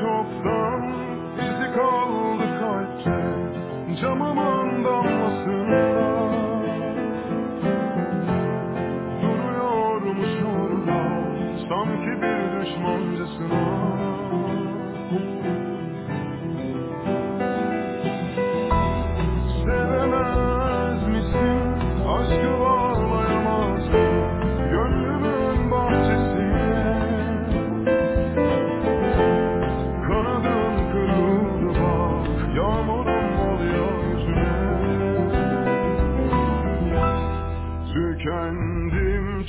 çoktan izi kaldı kalpte Camımın damlasında. Duruyormuş orada sanki bir düşmancasına Tükendim